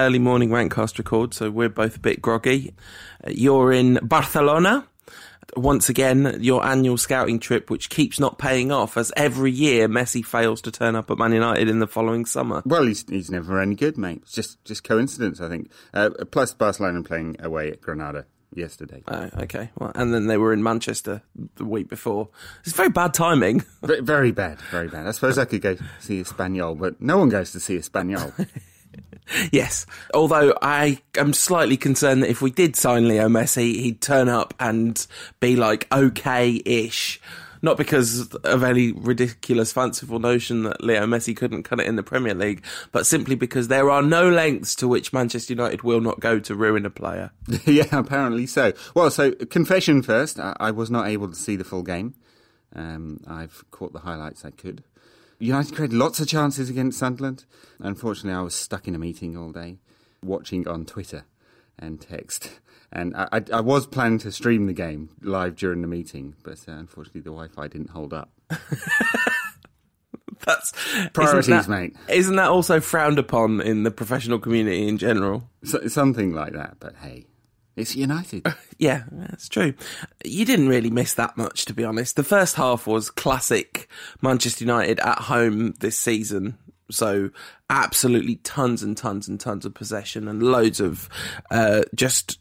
early morning Rantcast record, so we're both a bit groggy. Uh, You're in Barcelona. Once again, your annual scouting trip, which keeps not paying off, as every year Messi fails to turn up at Man United in the following summer. Well, he's he's never any good, mate. It's just just coincidence, I think. Uh, plus, Barcelona playing away at Granada yesterday. Oh, okay. Well, and then they were in Manchester the week before. It's very bad timing. V- very bad, very bad. I suppose I could go see Espanyol, but no one goes to see Espanyol. Yes. Although I am slightly concerned that if we did sign Leo Messi, he'd turn up and be like okay-ish. Not because of any ridiculous fanciful notion that Leo Messi couldn't cut it in the Premier League, but simply because there are no lengths to which Manchester United will not go to ruin a player. yeah, apparently so. Well, so confession first. I, I was not able to see the full game. Um, I've caught the highlights I could. United created lots of chances against Sunderland. Unfortunately, I was stuck in a meeting all day, watching on Twitter and text. And I, I, I was planning to stream the game live during the meeting, but uh, unfortunately, the Wi-Fi didn't hold up. That's Priorities, isn't that, mate. Isn't that also frowned upon in the professional community in general? So, something like that. But hey, it's United. Yeah, that's true. You didn't really miss that much, to be honest. The first half was classic Manchester United at home this season. So absolutely tons and tons and tons of possession and loads of uh, just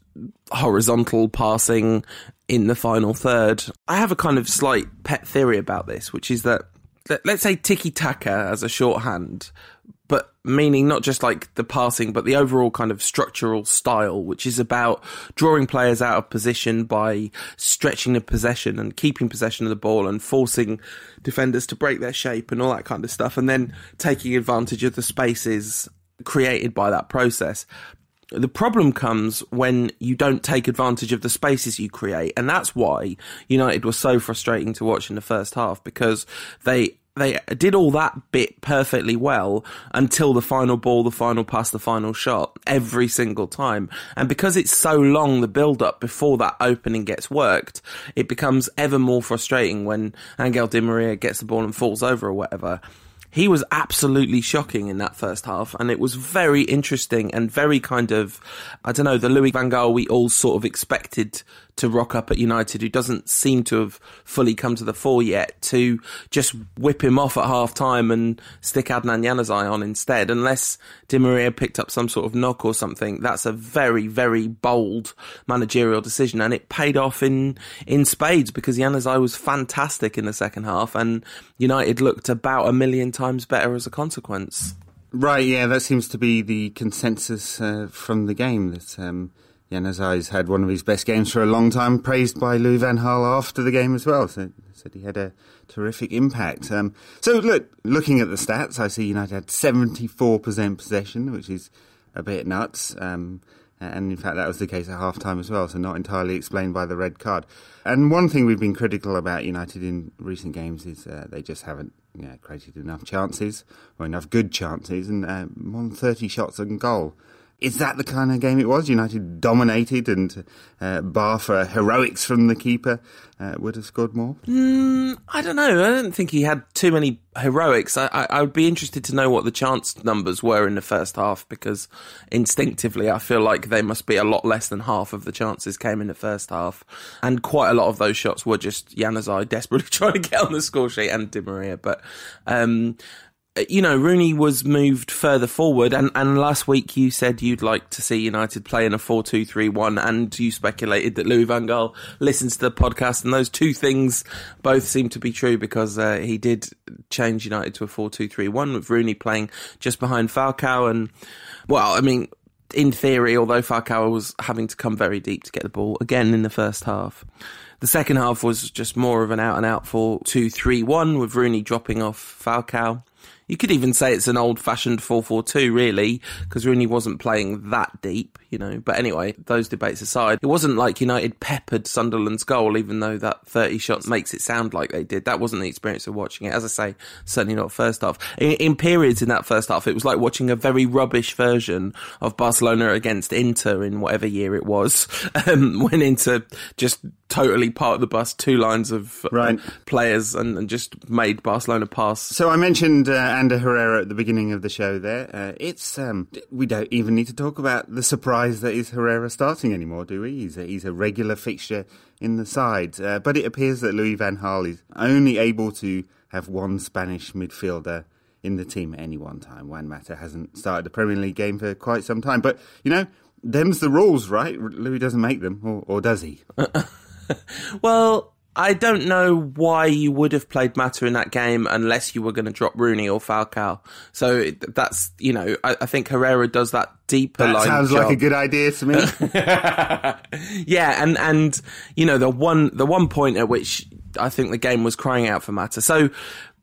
horizontal passing in the final third. I have a kind of slight pet theory about this, which is that let- let's say tiki taka as a shorthand, but meaning not just like the passing, but the overall kind of structural style, which is about drawing players out of position by stretching the possession and keeping possession of the ball and forcing defenders to break their shape and all that kind of stuff, and then taking advantage of the spaces created by that process. The problem comes when you don't take advantage of the spaces you create, and that's why United was so frustrating to watch in the first half because they they did all that bit perfectly well until the final ball, the final pass, the final shot every single time. And because it's so long, the build up before that opening gets worked, it becomes ever more frustrating when Angel Di Maria gets the ball and falls over or whatever he was absolutely shocking in that first half, and it was very interesting and very kind of, I don't know, the Louis van Gaal we all sort of expected to rock up at United, who doesn't seem to have fully come to the fore yet, to just whip him off at half time and stick Adnan Januzaj on instead, unless Di Maria picked up some sort of knock or something. That's a very, very bold managerial decision, and it paid off in in spades because Januzaj was fantastic in the second half, and United looked about a million times better as a consequence. Right, yeah, that seems to be the consensus uh, from the game that um, Januzaj's had one of his best games for a long time, praised by Louis van Gaal after the game as well. So said he had a terrific impact. Um, so look, looking at the stats, I see United had 74% possession, which is a bit nuts. Um, and in fact, that was the case at half time as well, so not entirely explained by the red card. And one thing we've been critical about United in recent games is uh, they just haven't you know, created enough chances, or enough good chances, and uh, more than 30 shots on goal. Is that the kind of game it was? United dominated and uh, bar for heroics from the keeper uh, would have scored more? I don't know. I don't think he had too many heroics. I, I, I would be interested to know what the chance numbers were in the first half because instinctively I feel like they must be a lot less than half of the chances came in the first half. And quite a lot of those shots were just Januzaj desperately trying to get on the score sheet and Di Maria. But, um, you know, Rooney was moved further forward, and, and last week you said you'd like to see United play in a 4 2 3 1, and you speculated that Louis Van Gaal listens to the podcast, and those two things both seem to be true because uh, he did change United to a 4 2 3 1 with Rooney playing just behind Falcao. And, well, I mean, in theory, although Falcao was having to come very deep to get the ball again in the first half. The second half was just more of an out and out 4 2 3 1 with Rooney dropping off Falcao. You could even say it's an old fashioned 4 4 2, really, because Rooney wasn't playing that deep, you know. But anyway, those debates aside, it wasn't like United peppered Sunderland's goal, even though that 30 shots makes it sound like they did. That wasn't the experience of watching it. As I say, certainly not first half. In, in periods in that first half, it was like watching a very rubbish version of Barcelona against Inter in whatever year it was, um, when Inter just totally part of the bus two lines of uh, Right. players and, and just made Barcelona pass. So I mentioned uh, Ander Herrera at the beginning of the show. There, uh, it's um, we don't even need to talk about the surprise that is Herrera starting anymore, do we? He's a, he's a regular fixture in the side, uh, but it appears that Louis van Gaal is only able to have one Spanish midfielder in the team at any one time. Juan Mata hasn't started a Premier League game for quite some time, but you know. Them's the rules, right? Louis doesn't make them, or, or does he? Well, I don't know why you would have played Mata in that game unless you were going to drop Rooney or Falcao. So that's, you know, I, I think Herrera does that deeper That sounds job. like a good idea to me. yeah, and and you know the one the one point at which I think the game was crying out for Mata. So,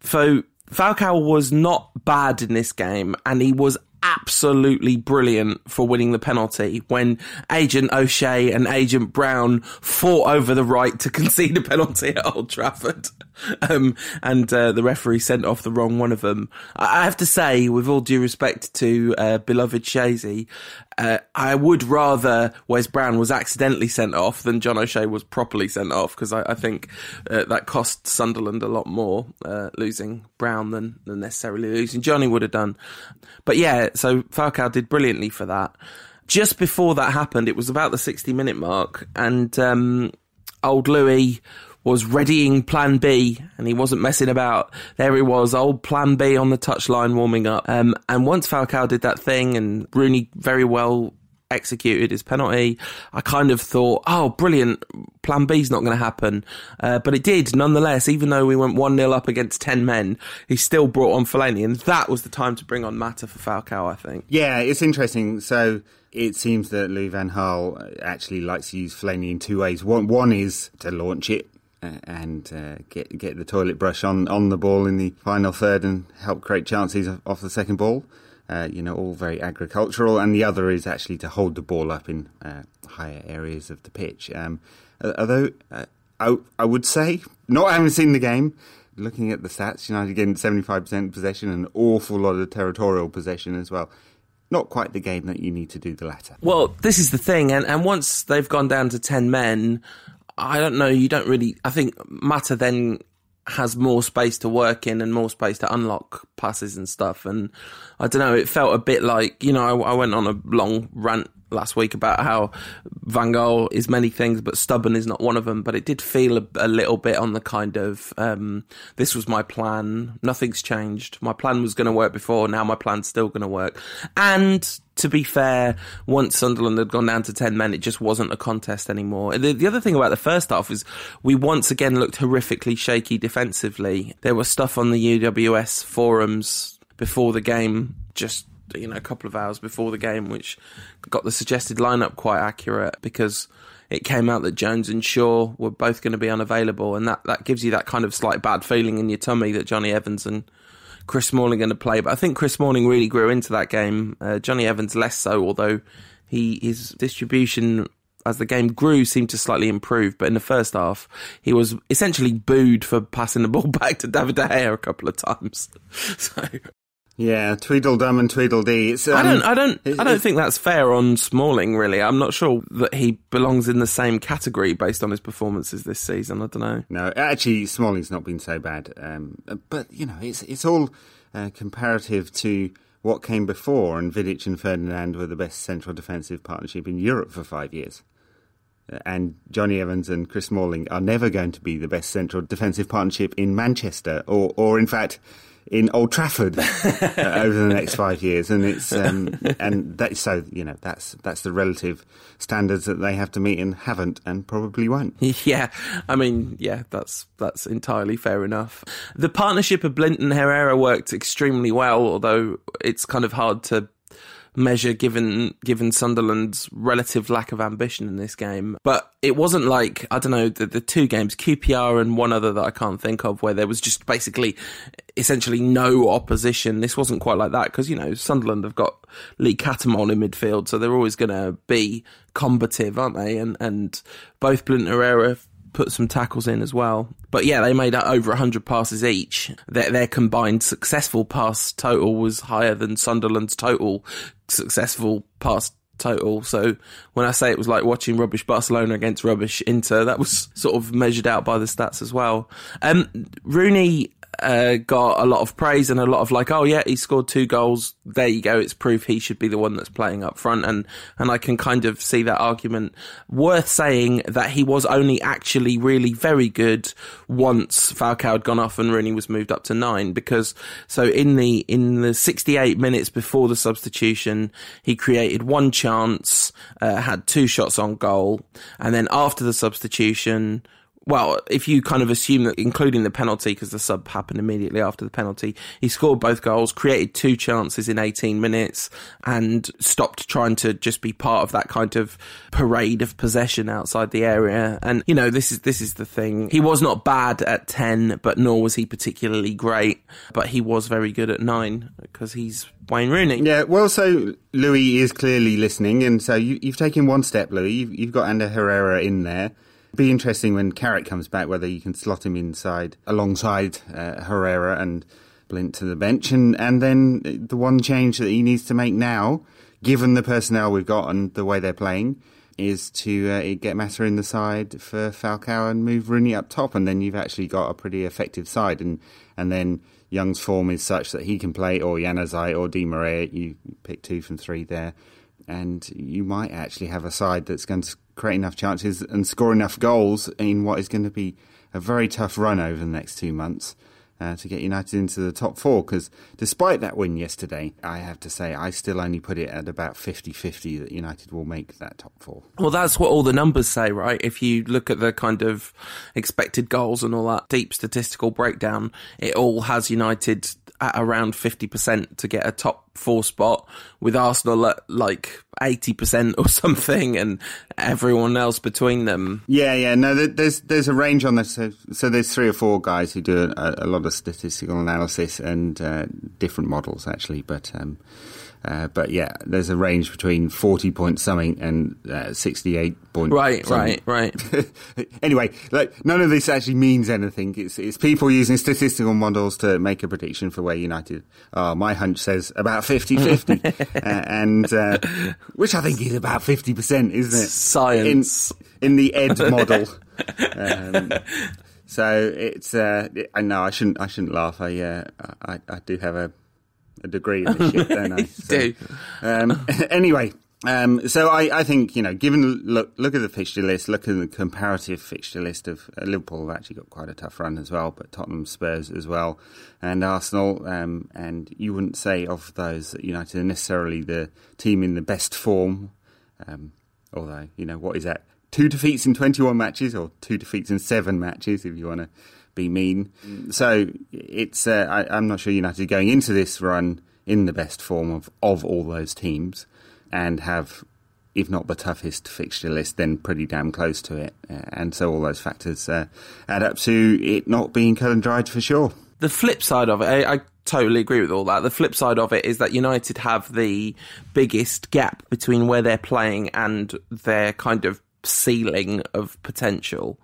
so Falcao was not bad in this game, and he was absolutely brilliant for winning the penalty when Agent O'Shea and Agent Brown fought over the right to concede a penalty at Old Trafford. Um, and uh, the referee sent off the wrong one of them. I have to say, with all due respect to uh, beloved Shazy, uh, I would rather Wes Brown was accidentally sent off than John O'Shea was properly sent off because I, I think uh, that cost Sunderland a lot more uh, losing Brown than, than necessarily losing Johnny would have done. But yeah, so Falcao did brilliantly for that. Just before that happened, it was about the 60 minute mark, and um, old Louis was readying plan B and he wasn't messing about. There he was, old plan B on the touchline warming up. Um, and once Falcao did that thing and Rooney very well executed his penalty, I kind of thought, oh, brilliant, plan B's not going to happen. Uh, but it did nonetheless, even though we went 1 0 up against 10 men, he still brought on Fellaini. And that was the time to bring on Mata for Falcao, I think. Yeah, it's interesting. So it seems that Louis Van Gaal actually likes to use Fellaini in two ways. One, one is to launch it uh, and uh, get get the toilet brush on, on the ball in the final third and help create chances off the second ball. Uh, you know, all very agricultural. And the other is actually to hold the ball up in uh, higher areas of the pitch. Um, uh, although uh, I, I would say, not having seen the game, looking at the stats, United getting 75% possession and an awful lot of territorial possession as well. Not quite the game that you need to do the latter. Well, this is the thing, and, and once they've gone down to 10 men, I don't know, you don't really. I think Mata then has more space to work in and more space to unlock passes and stuff. And I don't know, it felt a bit like, you know, I, I went on a long rant last week about how Van Gaal is many things, but stubborn is not one of them. But it did feel a, a little bit on the kind of um, this was my plan, nothing's changed. My plan was going to work before, now my plan's still going to work. And to be fair, once Sunderland had gone down to 10 men, it just wasn't a contest anymore. The, the other thing about the first half is we once again looked horrifically shaky defensively. There was stuff on the UWS forums before the game, just you know, a couple of hours before the game, which got the suggested lineup quite accurate because it came out that Jones and Shaw were both going to be unavailable, and that, that gives you that kind of slight bad feeling in your tummy that Jonny Evans and Chris Smalling going to play. But I think Chris Smalling really grew into that game. Uh, Jonny Evans less so, although he his distribution as the game grew seemed to slightly improve. But in the first half, he was essentially booed for passing the ball back to David De Gea a couple of times. so Yeah, Tweedledum and Tweedledee. It's, um, I don't, I don't, I don't think that's fair on Smalling. Really, I'm not sure that he belongs in the same category based on his performances this season. I don't know. No, actually, Smalling's not been so bad. Um, but you know, it's it's all uh, comparative to what came before, and Vidic and Ferdinand were the best central defensive partnership in Europe for five years. Uh, And Jonny Evans and Chris Smalling are never going to be the best central defensive partnership in Manchester, or, or in fact, in Old Trafford uh, over the next five years. And it's um, and that so you know that's that's the relative standards that they have to meet and haven't and probably won't. Yeah, I mean, yeah, that's that's entirely fair enough. The partnership of Blind and Herrera worked extremely well, although it's kind of hard to measure given given Sunderland's relative lack of ambition in this game. But it wasn't like I don't know the, the two games QPR and one other that I can't think of where there was just basically essentially no opposition. This wasn't quite like that because you know Sunderland have got Lee Cattermole in midfield, so they're always going to be combative, aren't they? And and both Blind and Herrera put some tackles in as well. But yeah, they made over 100 passes each. Their, their combined successful pass total was higher than Sunderland's total successful pass total. So when I say it was like watching rubbish Barcelona against rubbish Inter, that was sort of measured out by the stats as well. Um, Rooney uh, got a lot of praise and a lot of like, oh yeah, he scored two goals. There you go. It's proof he should be the one that's playing up front. And, and I can kind of see that argument worth saying that he was only actually really very good once Falcao had gone off and Rooney was moved up to nine because so in the, in the 68 minutes before the substitution, he created one chance, uh, had two shots on goal. And then after the substitution, well, if you kind of assume that, including the penalty, because the sub happened immediately after the penalty, he scored both goals, created two chances in 18 minutes, and stopped trying to just be part of that kind of parade of possession outside the area. And you know, this is this is the thing. He was not bad at 10, but nor was he particularly great. But he was very good at nine because he's Wayne Rooney. Yeah, well, so Louis is clearly listening, and so you, have taken one step, Louis. You've, you've got Ander Herrera in there be interesting when Carrick comes back whether you can slot him inside alongside uh, Herrera and Blind to the bench, and and then the one change that he needs to make now, given the personnel we've got and the way they're playing, is to uh, get Mata in the side for Falcao and move Rooney up top, and then you've actually got a pretty effective side, and and then. Young's form is such that he can play, or Januzaj or Di Maria. You pick two from three there, and you might actually have a side that's going to create enough chances and score enough goals in what is going to be a very tough run over the next two months. Uh, to get United into the top four because despite that win yesterday, I have to say I still only put it at about 50 50 that United will make that top four. Well, that's what all the numbers say, right? If you look at the kind of expected goals and all that deep statistical breakdown, it all has United at around 50% to get a top four spot with Arsenal at like 80% or something and everyone else between them. Yeah, yeah. No, there's there's a range on this. So, so there's three or four guys who do a, a lot of statistical analysis and uh, different models actually, but um, uh, but yeah, there's a range between 40 point something and uh, 68 point. Right, something. right, right. anyway, like none of this actually means anything. It's it's people using statistical models to make a prediction for where United are. My hunch says about 50-50, uh, and uh, which I think is about 50 percent, isn't it? Science in, in the Ed model. um, so it's uh, I know I shouldn't I shouldn't laugh. I, uh, I I do have a a degree in this shit, don't I? So, Do. Um, anyway, um, so I, I, think you know, given look look at the fixture list, look at the comparative fixture list of uh, Liverpool have actually got quite a tough run as well, but Tottenham, Spurs as well, and Arsenal, um, and you wouldn't say of those that United are necessarily the team in the best form, um, although you know what is that? Two defeats in twenty-one matches, or two defeats in seven matches, if you want to be mean. So it's uh, I, am not sure United going into this run in the best form of, of all those teams and have, if not the toughest fixture list, then pretty damn close to it. Uh, and so all those factors uh, add up to it not being cut and dried for sure. The flip side of it, I, I totally agree with all that. The flip side of it is that United have the biggest gap between where they're playing and their kind of ceiling of potential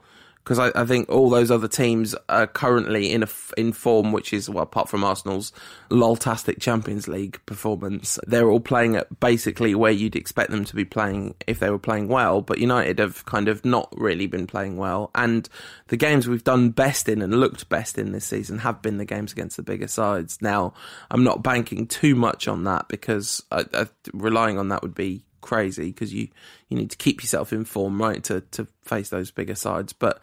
because I, I, think all those other teams are currently in a, in form, which is well, apart from Arsenal's loltastic Champions League performance, they're all playing at basically where you'd expect them to be playing if they were playing well. But United have kind of not really been playing well, and the games we've done best in and looked best in this season have been the games against the bigger sides. Now, I'm not banking too much on that because I, I, relying on that would be crazy because you you need to keep yourself in form, right, to to face those bigger sides. But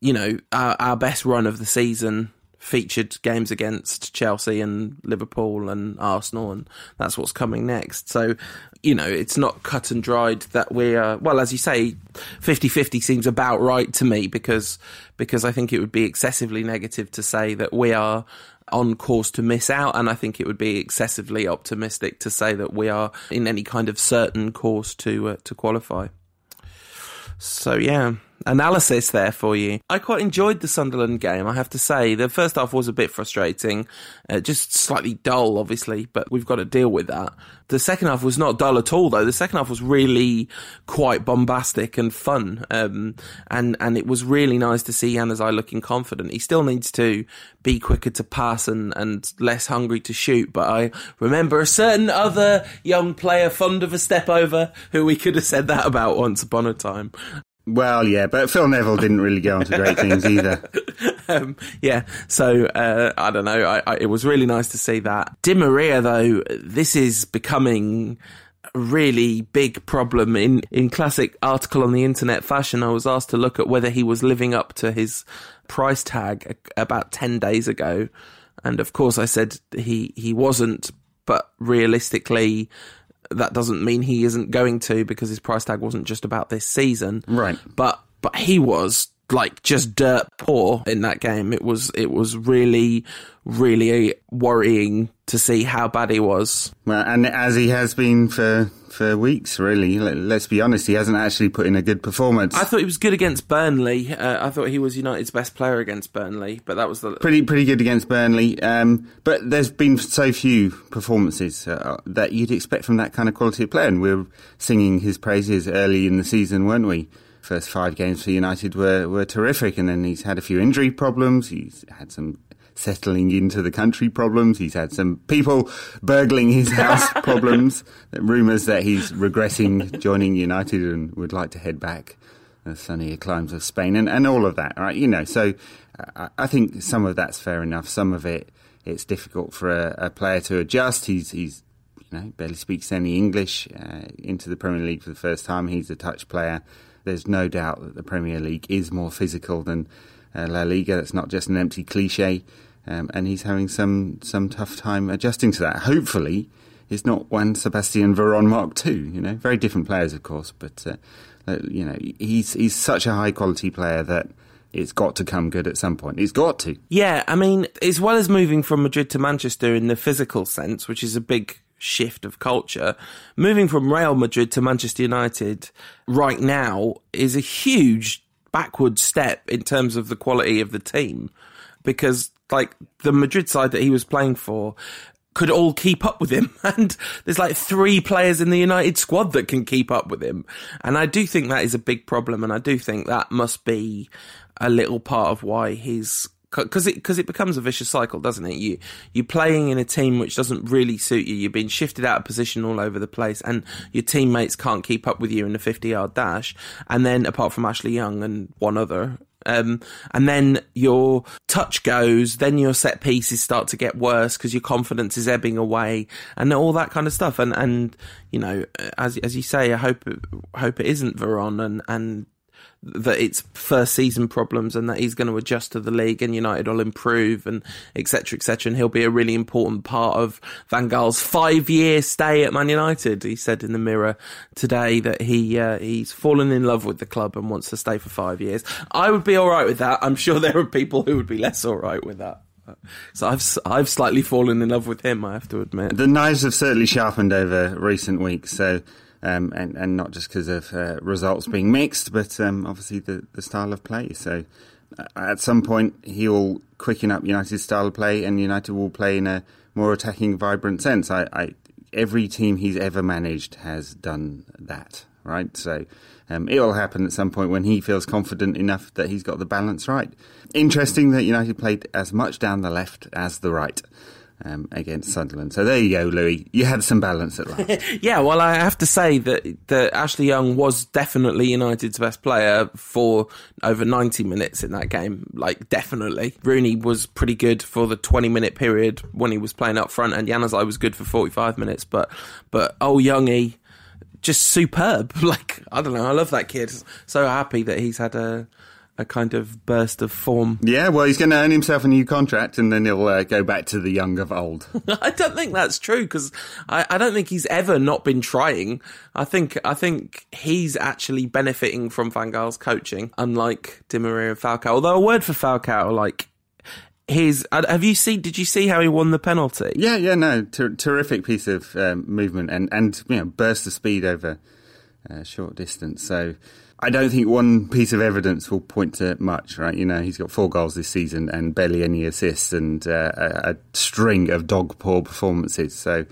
you know, our, our best run of the season featured games against Chelsea and Liverpool and Arsenal, and that's what's coming next. So, you know, it's not cut and dried that we're, well, as you say, 50 50 seems about right to me because, because I think it would be excessively negative to say that we are on course to miss out, and I think it would be excessively optimistic to say that we are in any kind of certain course to uh, to qualify. So yeah, analysis there for you. I quite enjoyed the Sunderland game, I have to say. The first half was a bit frustrating, uh, just slightly dull, obviously, but we've got to deal with that. The second half was not dull at all, though. The second half was really quite bombastic and fun, um, and and it was really nice to see Januzaj looking confident. He still needs to be quicker to pass and and less hungry to shoot. But I remember a certain other young player fond of a step over who we could have said that about once upon a time. Well, yeah, but Phil Neville didn't really go on to great things either. um, yeah, so uh, I don't know. I, I, it was really nice to see that. Di Maria, though, this is becoming a really big problem in in classic article on the internet fashion. I was asked to look at whether he was living up to his price tag about ten days ago, and of course I said he he wasn't. But realistically, that doesn't mean he isn't going to because his price tag wasn't just about this season. Right. But but he was like just dirt poor in that game. It was it was really really worrying to see how bad he was. Well, and as he has been for for weeks, really. Let's be honest, he hasn't actually put in a good performance. I thought he was good against Burnley. Uh, I thought he was United's best player against Burnley, but that was the pretty pretty good against Burnley. Um, but there's been so few performances uh, that you'd expect from that kind of quality of player, and we were singing his praises early in the season, weren't we? First five games for United were, were terrific, and then he's had a few injury problems. He's had some settling into the country problems. He's had some people burgling his house problems. Rumours that he's regressing joining United and would like to head back the sunnier climes of Spain and, and all of that, right? You know, so uh, I think some of that's fair enough. Some of it, it's difficult for a, a player to adjust. He's, he's, you know, barely speaks any English uh, into the Premier League for the first time. He's a touch player. There's no doubt that the Premier League is more physical than uh, La Liga. That's not just an empty cliche. Um, and he's having some, some tough time adjusting to that. Hopefully, it's not Juan Sebastian Veron Mark II. You know, very different players, of course, but uh, uh, you know, he's he's such a high quality player that it's got to come good at some point. It's got to. Yeah, I mean, as well as moving from Madrid to Manchester in the physical sense, which is a big shift of culture, moving from Real Madrid to Manchester United right now is a huge backward step in terms of the quality of the team because like the Madrid side that he was playing for could all keep up with him. And there's like three players in the United squad that can keep up with him. And I do think that is a big problem. And I do think that must be a little part of why he's because it because it becomes a vicious cycle, doesn't it? You you're playing in a team which doesn't really suit you. You're being shifted out of position all over the place, and your teammates can't keep up with you in a 50 yard dash. And then apart from Ashley Young and one other, um, and then your touch goes, then your set pieces start to get worse because your confidence is ebbing away, and all that kind of stuff. And and you know, as as you say, I hope hope it isn't Veron, and and that it's first season problems and that he's going to adjust to the league and United will improve and etc etc and he'll be a really important part of Van Gaal's five year stay at Man United. He said in the Mirror today that he uh, he's fallen in love with the club and wants to stay for five years. I would be all right with that. I'm sure there are people who would be less all right with that. So I've I've slightly fallen in love with him. I have to admit. The knives have certainly sharpened over recent weeks. So um, and, and not just because of uh, results being mixed, but um, obviously the, the style of play. So uh, at some point, he'll quicken up United's style of play, and United will play in a more attacking, vibrant sense. I, I every team he's ever managed has done that, right? So um, it will happen at some point when he feels confident enough that he's got the balance right. Interesting that United played as much down the left as the right um, against Sunderland. So there you go, Louis. You had some balance at last. yeah, well, I have to say that, that Ashley Young was definitely United's best player for over 90 minutes in that game. Like, definitely. Rooney was pretty good for the 20 minute period when he was playing up front, and Januzaj was good for 45 minutes. But, but oh, Youngie, just superb. Like, I don't know, I love that kid. So happy that he's had a a kind of burst of form. Yeah, well, he's going to earn himself a new contract, and then he'll uh, go back to the young of old. I don't think that's true because I, I, don't think he's ever not been trying. I think I think he's actually benefiting from Van Gaal's coaching, unlike Di Maria and Falcao. Although a word for Falcao, like his, uh, have you seen? Did you see how he won the penalty? Yeah, yeah, no, ter- terrific piece of um, movement and and you know burst of speed over uh, short distance. So I don't think one piece of evidence will point to much, right? You know, he's got four goals this season and barely any assists and uh, a, a, string of dog poor performances. So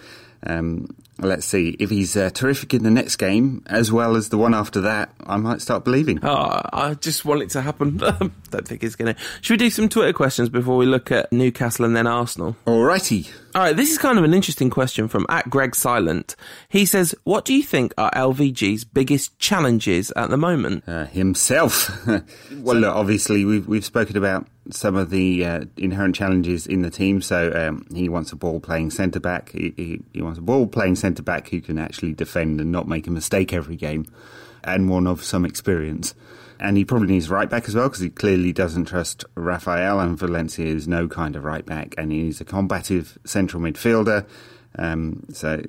um, let's see if he's uh, terrific in the next game as well as the one after that. I might start believing. Oh, I just want it to happen. Don't think it's going to. Should we do some Twitter questions before we look at Newcastle and then Arsenal? Alrighty. All right, this is kind of an interesting question from at Greg Silent. He says, "What do you think are LVG's biggest challenges at the moment?" Uh, himself. well, look, obviously we've we've spoken about some of the uh, inherent challenges in the team. So um, he wants a ball playing centre back. He, he, he, wants a ball playing centre back who can actually defend and not make a mistake every game, and one of some experience. And he probably needs right back as well because he clearly doesn't trust Rafael, and Valencia is no kind of right back, and he's a combative central midfielder. Um, so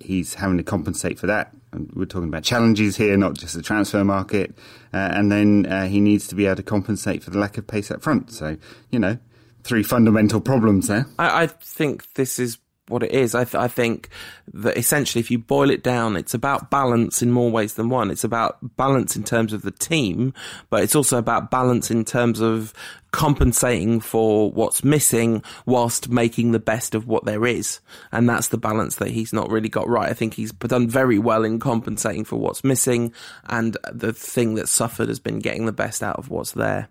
he's having to compensate for that. And we're talking about challenges here, not just the transfer market. Uh, and then uh, he needs to be able to compensate for the lack of pace up front. So, you know, three fundamental problems there. I, I think this is what it is. I, th- I, think that essentially, if you boil it down, it's about balance in more ways than one. It's about balance in terms of the team, but it's also about balance in terms of compensating for what's missing whilst making the best of what there is. And that's the balance that he's not really got right. I think he's done very well in compensating for what's missing, and the thing that suffered has been getting the best out of what's there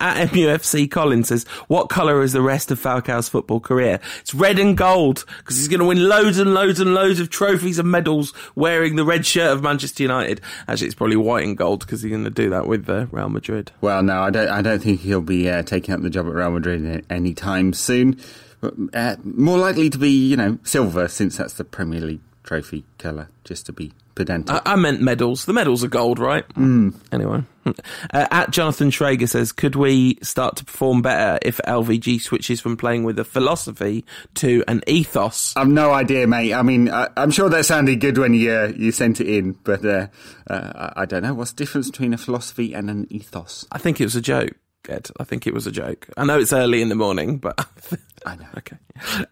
at MUFC Collins says, what colour is the rest of Falcao's football career? It's red and gold because he's going to win loads and loads and loads of trophies and medals wearing the red shirt of Manchester United. Actually, it's probably white and gold because he's going to do that with uh, Real Madrid. Well, no, I don't. I don't think he'll be uh, taking up the job at Real Madrid anytime soon. Uh, more likely to be, you know, silver since that's the Premier League trophy colour. Just to be pedantic. I, I meant medals. The medals are gold, right? Mm. Anyway, uh, at Jonathan Schrager says, could we start to perform better if LVG switches from playing with a philosophy to an ethos? I've no idea, mate. I mean, I, am sure that sounded good when you uh, you sent it in, but uh, uh, I don't know what's the difference between a philosophy and an ethos. I think it was a joke. Ed. I think it was a joke. I know it's early in the morning, but I know. Okay.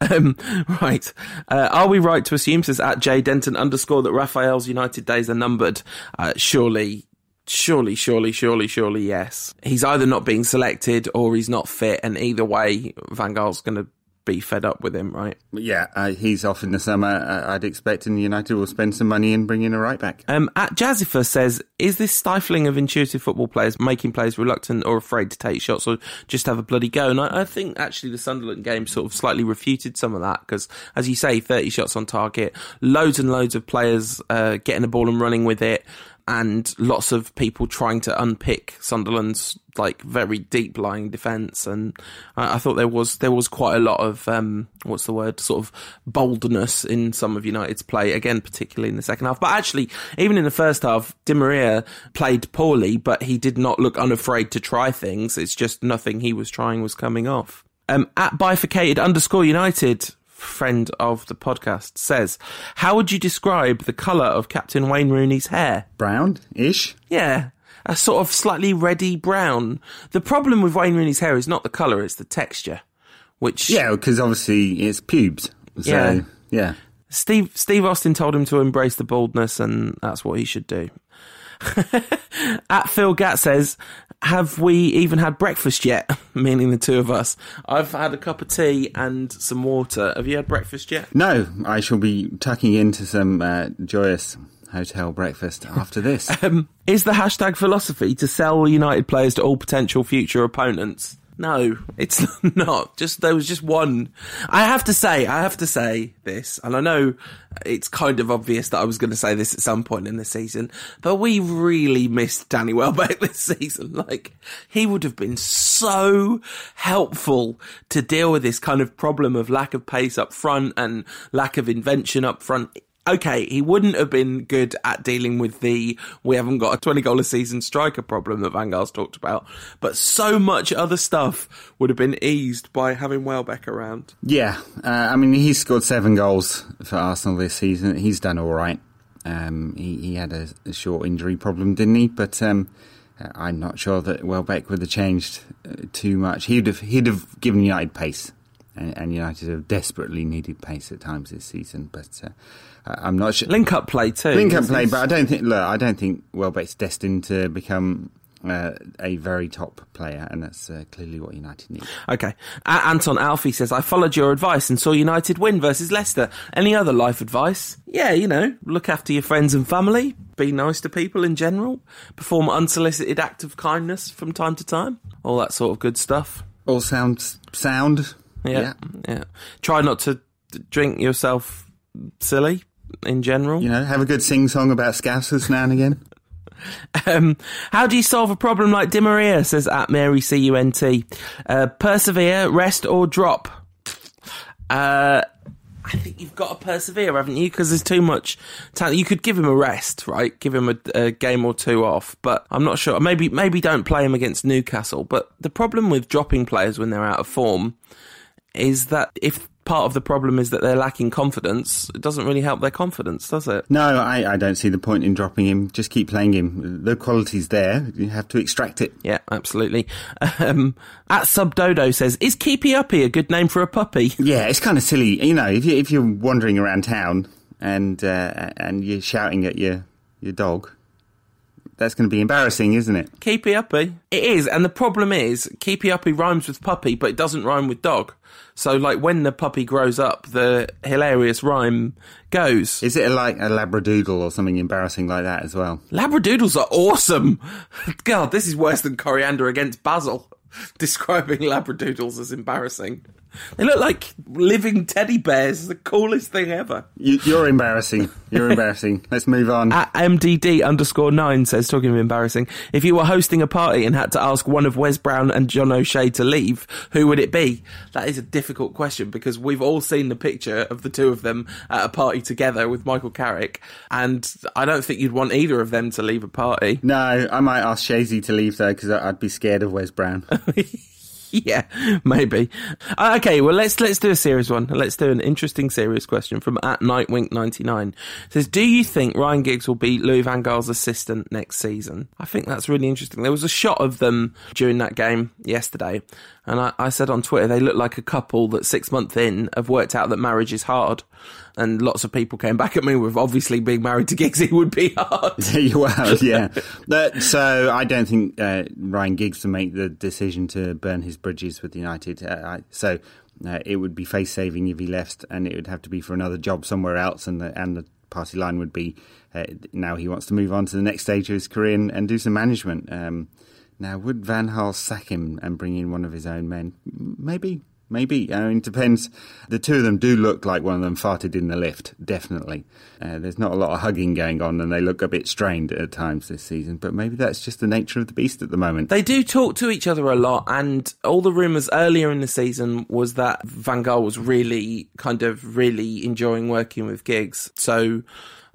Um, right. Uh, are we right to assume, says at J Denton underscore, that Rafael's United days are numbered? Uh, surely, surely, surely, surely, surely, yes. He's either not being selected or he's not fit, and either way, Van Gaal's going to be fed up with him, right? Yeah, uh, he's off in the summer. Uh, I'd expect, and the United will spend some money in bringing a right back. Um, at Jazzifer says, is this stifling of intuitive football players making players reluctant or afraid to take shots or just have a bloody go? And I, I think actually the Sunderland game sort of slightly refuted some of that because, as you say, 30 shots on target, loads and loads of players uh, getting the ball and running with it and lots of people trying to unpick Sunderland's like very deep lying defence. And I, I, thought there was there was quite a lot of um, what's the word, sort of boldness in some of United's play again, particularly in the second half. But actually, even in the first half, Di Maria played poorly, but he did not look unafraid to try things. It's just nothing he was trying was coming off. Um, at bifurcated underscore United, friend of the podcast, says, How would you describe the colour of Captain Wayne Rooney's hair? Brown ish? Yeah. A sort of slightly reddy brown. The problem with Wayne Rooney's hair is not the colour, it's the texture. Which Yeah, because obviously it's pubes. So yeah. yeah. Steve Steve Austin told him to embrace the baldness and that's what he should do. At Phil Gatt says, have we even had breakfast yet? Meaning the two of us. I've had a cup of tea and some water. Have you had breakfast yet? No, I shall be tucking into some uh, joyous hotel breakfast after this. um, is the hashtag philosophy to sell United players to all potential future opponents? No, it's not. Just there was just one. I have to say, I have to say this, and I know it's kind of obvious that I was going to say this at some point in the season, but we really missed Danny Welbeck this season. Like he would have been so helpful to deal with this kind of problem of lack of pace up front and lack of invention up front okay, he wouldn't have been good at dealing with the we haven't got a 20 goal a season striker problem that Van Gaal's talked about, but so much other stuff would have been eased by having Welbeck around. Yeah, uh, I mean, he's scored seven goals for Arsenal this season. He's done all right. Um, he, he, had a, a, short injury problem, didn't he? But um, I'm not sure that Welbeck would have changed uh, too much. He'd have he'd have given United pace and, and United have desperately needed pace at times this season. But uh, I'm not sure. Link up play too. Link up play, but I don't think. Look, I don't think Welbeck's destined to become uh, a very top player, and that's uh, clearly what United need. Okay. Anton Alfie says, I followed your advice and saw United win versus Leicester. Any other life advice? Yeah, you know, look after your friends and family, be nice to people in general, perform unsolicited act of kindness from time to time, all that sort of good stuff. All sounds sound. Yeah. Yeah. yeah. Try not to drink yourself silly in general. You know, have a good sing song about Scousers now and again. Um, how do you solve a problem like Di Maria, says at Mary C-U-N-T? Uh, persevere, rest or drop? Uh, I think you've got to persevere, haven't you? Because there's too much talent. You could give him a rest, right? Give him a, a, game or two off, but I'm not sure. Maybe maybe don't play him against Newcastle. But the problem with dropping players when they're out of form is that if part of the problem is that they're lacking confidence, it doesn't really help their confidence, does it? No, I, I don't see the point in dropping him. Just keep playing him. The quality's there. You have to extract it. Yeah, absolutely. Um, at Subdodo says, is Keepy Uppy a good name for a puppy? Yeah, it's kind of silly. You know, if, you, if you're wandering around town and uh, and you're shouting at your, your dog, that's going to be embarrassing, isn't it? Keepy Uppy. It is, and the problem is, Keepy Uppy rhymes with puppy, but it doesn't rhyme with dog. So, like, when the puppy grows up, the hilarious rhyme goes. Is it like a Labradoodle or something embarrassing like that as well? Labradoodles are awesome. God, this is worse than Coriander against Basil. Describing Labradoodles as embarrassing. They look like living teddy bears. The coolest thing ever. You, are embarrassing. You're embarrassing. Let's move on. At MDD underscore nine says, talking of embarrassing, if you were hosting a party and had to ask one of Wes Brown and John O'Shea to leave, who would it be? That is a difficult question because we've all seen the picture of the two of them at a party together with Michael Carrick, and I don't think you'd want either of them to leave a party. No, I might ask Shazy to leave though because I'd be scared of Wes Brown. yeah, maybe. Uh, okay, well let's let's do a serious one. Let's do an interesting serious question from at Nightwink ninety nine. Says, do you think Ryan Giggs will be Louis Van Gaal's assistant next season? I think that's really interesting. There was a shot of them during that game yesterday, and I, I said on Twitter they look like a couple that six months in have worked out that marriage is hard and lots of people came back at me with obviously being married to Giggsy would be hard. well, yeah. so I don't think uh, Ryan Giggs will make the decision to burn his bridges with United. Uh, I, so uh, it would be face saving if he left, and it would have to be for another job somewhere else, and the, and the party line would be uh, now he wants to move on to the next stage of his career and, and do some management. Um, now, would Van Gaal sack him and bring in one of his own men? Maybe, Maybe. I mean, it depends. The two of them do look like one of them farted in the lift, definitely. Uh, there's not a lot of hugging going on, and they look a bit strained at times this season, but maybe that's just the nature of the beast at the moment. They do talk to each other a lot, and all the rumours earlier in the season was that Van Gaal was really, kind of, really enjoying working with Giggs. So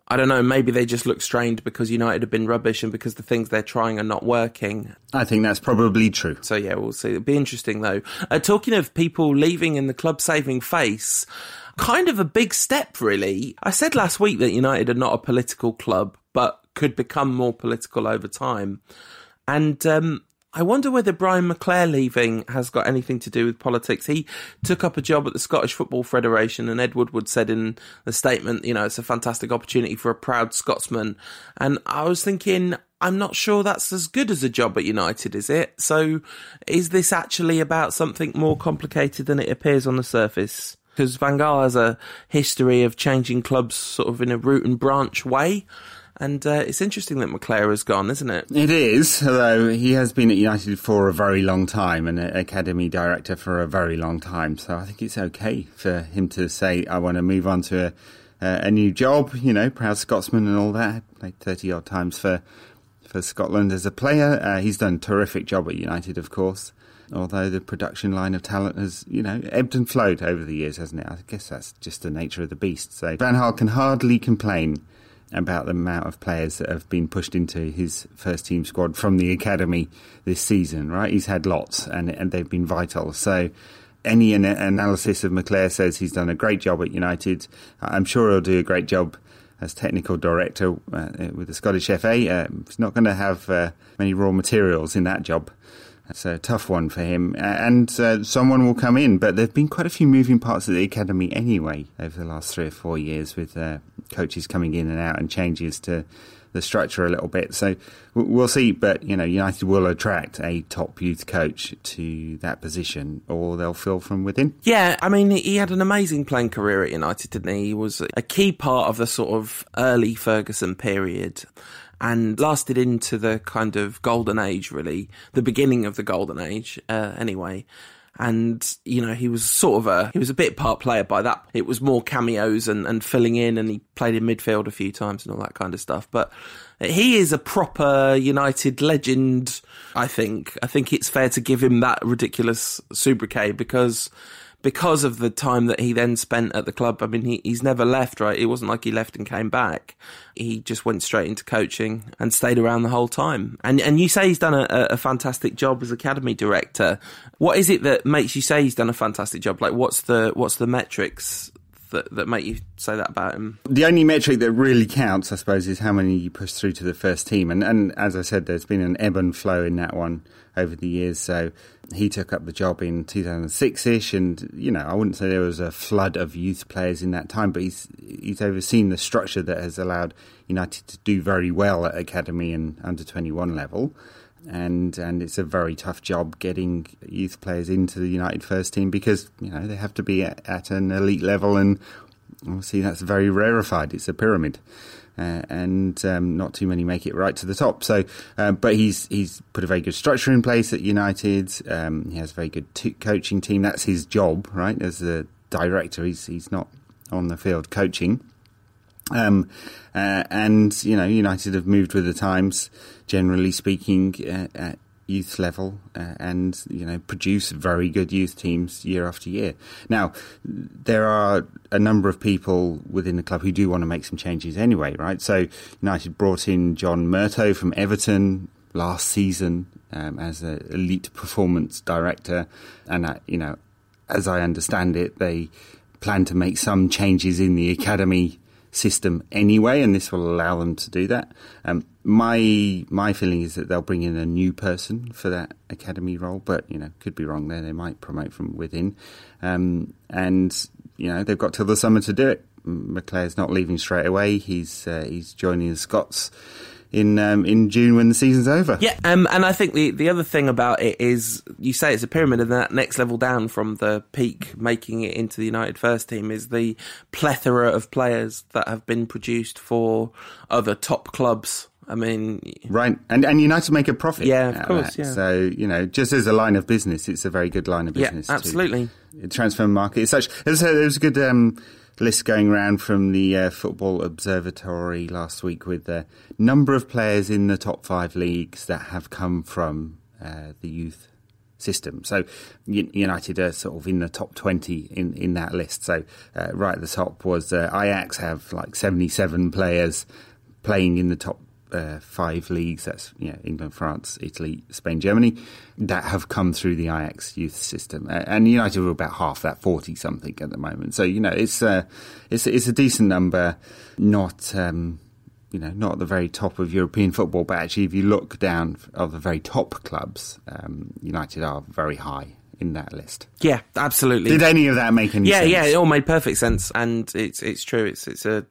I don't know, maybe they just look strained because United have been rubbish and because the things they're trying are not working. I think that's probably true. So, yeah, we'll see. It'll be interesting, though. Uh, talking of people leaving in the club saving face, kind of a big step, really. I said last week that United are not a political club, but could become more political over time. And um, I wonder whether Brian McClair leaving has got anything to do with politics. He took up a job at the Scottish Football Federation, and Ed Woodward said in the statement, you know, it's a fantastic opportunity for a proud Scotsman. And I was thinking, I'm not sure that's as good as a job at United, is it? So is this actually about something more complicated than it appears on the surface? Because Van Gaal has a history of changing clubs sort of in a root and branch way. And uh, it's interesting that McClair has gone, isn't it? It is, although he has been at United for a very long time and an academy director for a very long time. So I think it's okay for him to say, I want to move on to a, a new job, you know, proud Scotsman and all that. Played 30 odd times for, for Scotland as a player. Uh, he's done a terrific job at United, of course. Although the production line of talent has, you know, ebbed and flowed over the years, hasn't it? I guess that's just the nature of the beast. So Van Gaal can hardly complain about the amount of players that have been pushed into his first team squad from the academy this season, right? He's had lots and, and they've been vital. So any an- analysis of McClair says he's done a great job at United. I'm sure he'll do a great job as technical director uh, with the Scottish FA. Uh, he's not going to have uh, many raw materials in that job. That's a tough one for him, and uh, someone will come in. But there've been quite a few moving parts at the academy anyway over the last three or four years, with uh, coaches coming in and out and changes to the structure a little bit. So we'll see. But you know, United will attract a top youth coach to that position, or they'll fill from within. Yeah, I mean, he had an amazing playing career at United, didn't he? He was a key part of the sort of early Ferguson period and lasted into the kind of golden age, really, the beginning of the golden age, uh, anyway and you know he was sort of a he was a bit part player by that. It was more cameos and, and filling in and he played in midfield a few times and all that kind of stuff. But he is a proper united legend i think. I think it's fair to give him that ridiculous sobriquet because because of the time that he then spent at the club. I mean, he, he's never left, right? It wasn't like he left and came back. He just went straight into coaching and stayed around the whole time. And and you say he's done a, a fantastic job as academy director. What is it that makes you say he's done a fantastic job? Like, what's the what's the metrics that, that make you say that about him? The only metric that really counts, I suppose, is how many you push through to the first team. And, and as I said, there's been an ebb and flow in that one over the years. So he took up the job in 2006 ish, and you know I wouldn't say there was a flood of youth players in that time, but he's he's overseen the structure that has allowed United to do very well at academy and under 21 level. And and it's a very tough job getting youth players into the United first team because you know they have to be at, at an elite level, and obviously that's very rarefied. It's a pyramid uh, and um, not too many make it right to the top. So, um, but he's he's put a very good structure in place at United. Um, he has a very good t- coaching team. That's his job, right? As a director, he's he's not on the field coaching. Um, uh, and you know, United have moved with the times, generally speaking, uh, youth level uh, and you know produce very good youth teams year after year. Now there are a number of people within the club who do want to make some changes anyway, right? So United brought in John Murtough from Everton last season um, as an elite performance director, and uh, you know as I understand it, they plan to make some changes in the academy system anyway, and this will allow them to do that. Um, my my feeling is that they'll bring in a new person for that academy role, but you know could be wrong there. They might promote from within, um, and you know they've got till the summer to do it. McClair's not leaving straight away. He's uh, he's joining the Scots in um, in June when the season's over. Yeah, um, and I think the the other thing about it is you say it's a pyramid, and that next level down from the peak, making it into the United first team, is the plethora of players that have been produced for other top clubs. I mean, right, and and United make a profit. Yeah, of course. Yeah. So you know, just as a line of business, it's a very good line of business. Yeah, absolutely. Too. Transfer market is such. There's a, there's a good. Um, list going around from the uh, Football Observatory last week with the number of players in the top five leagues that have come from uh, the youth system. So United are sort of in the top 20 in, in that list. So uh, right at the top was uh, Ajax have like 77 players playing in the top uh, five leagues. That's you know, England, France, Italy, Spain, Germany that have come through the Ajax youth system, and United are about half that, forty something at the moment. So you know it's a uh, it's it's a decent number, not. Um, you know, not at the very top of European football, but actually, if you look down of the very top clubs, um, United are very high in that list. Yeah, absolutely. Did any of that make any sense? yeah, sense? Yeah, it all made perfect sense, and it's it's true. It's it's a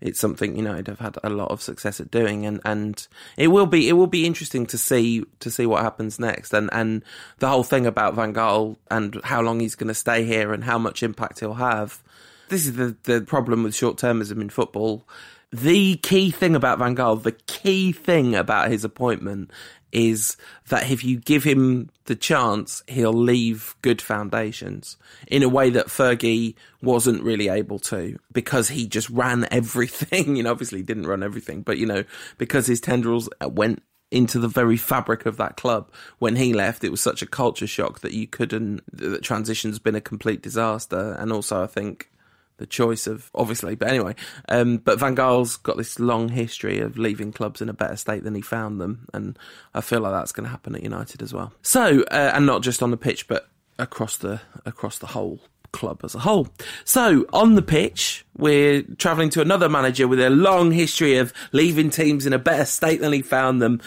it's something United have had a lot of success at doing, and, and it will be it will be interesting to see to see what happens next, and and the whole thing about Van Gaal and how long he's going to stay here and how much impact he'll have. This is the the problem with short termism in football. The key thing about Van Gaal, the key thing about his appointment is that if you give him the chance, he'll leave good foundations in a way that Fergie wasn't really able to because he just ran everything. You know, obviously he didn't run everything, but you know, because his tendrils went into the very fabric of that club. When he left, it was such a culture shock that you couldn't, that transition's been a complete disaster. And also, I think the choice of obviously, but anyway. Um, but Van Gaal's got this long history of leaving clubs in a better state than he found them, and I feel like that's going to happen at United as well. So, uh, and not just on the pitch, but across the across the whole club as a whole. So, on the pitch, we're travelling to another manager with a long history of leaving teams in a better state than he found them.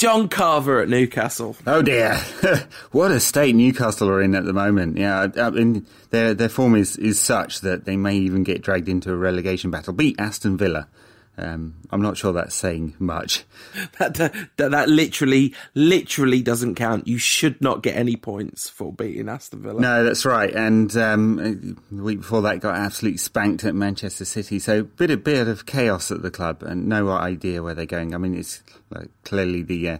John Carver at Newcastle. Oh dear, what a state Newcastle are in at the moment. Yeah, I mean, their their form is, is such that they may even get dragged into a relegation battle. Beat Aston Villa. Um, I'm not sure that's saying much. that, that, that literally, literally doesn't count. You should not get any points for beating Aston Villa. No, that's right. And um, the week before that, got absolutely spanked at Manchester City. So bit a bit of chaos at the club, and no idea where they're going. I mean, it's like, clearly the uh,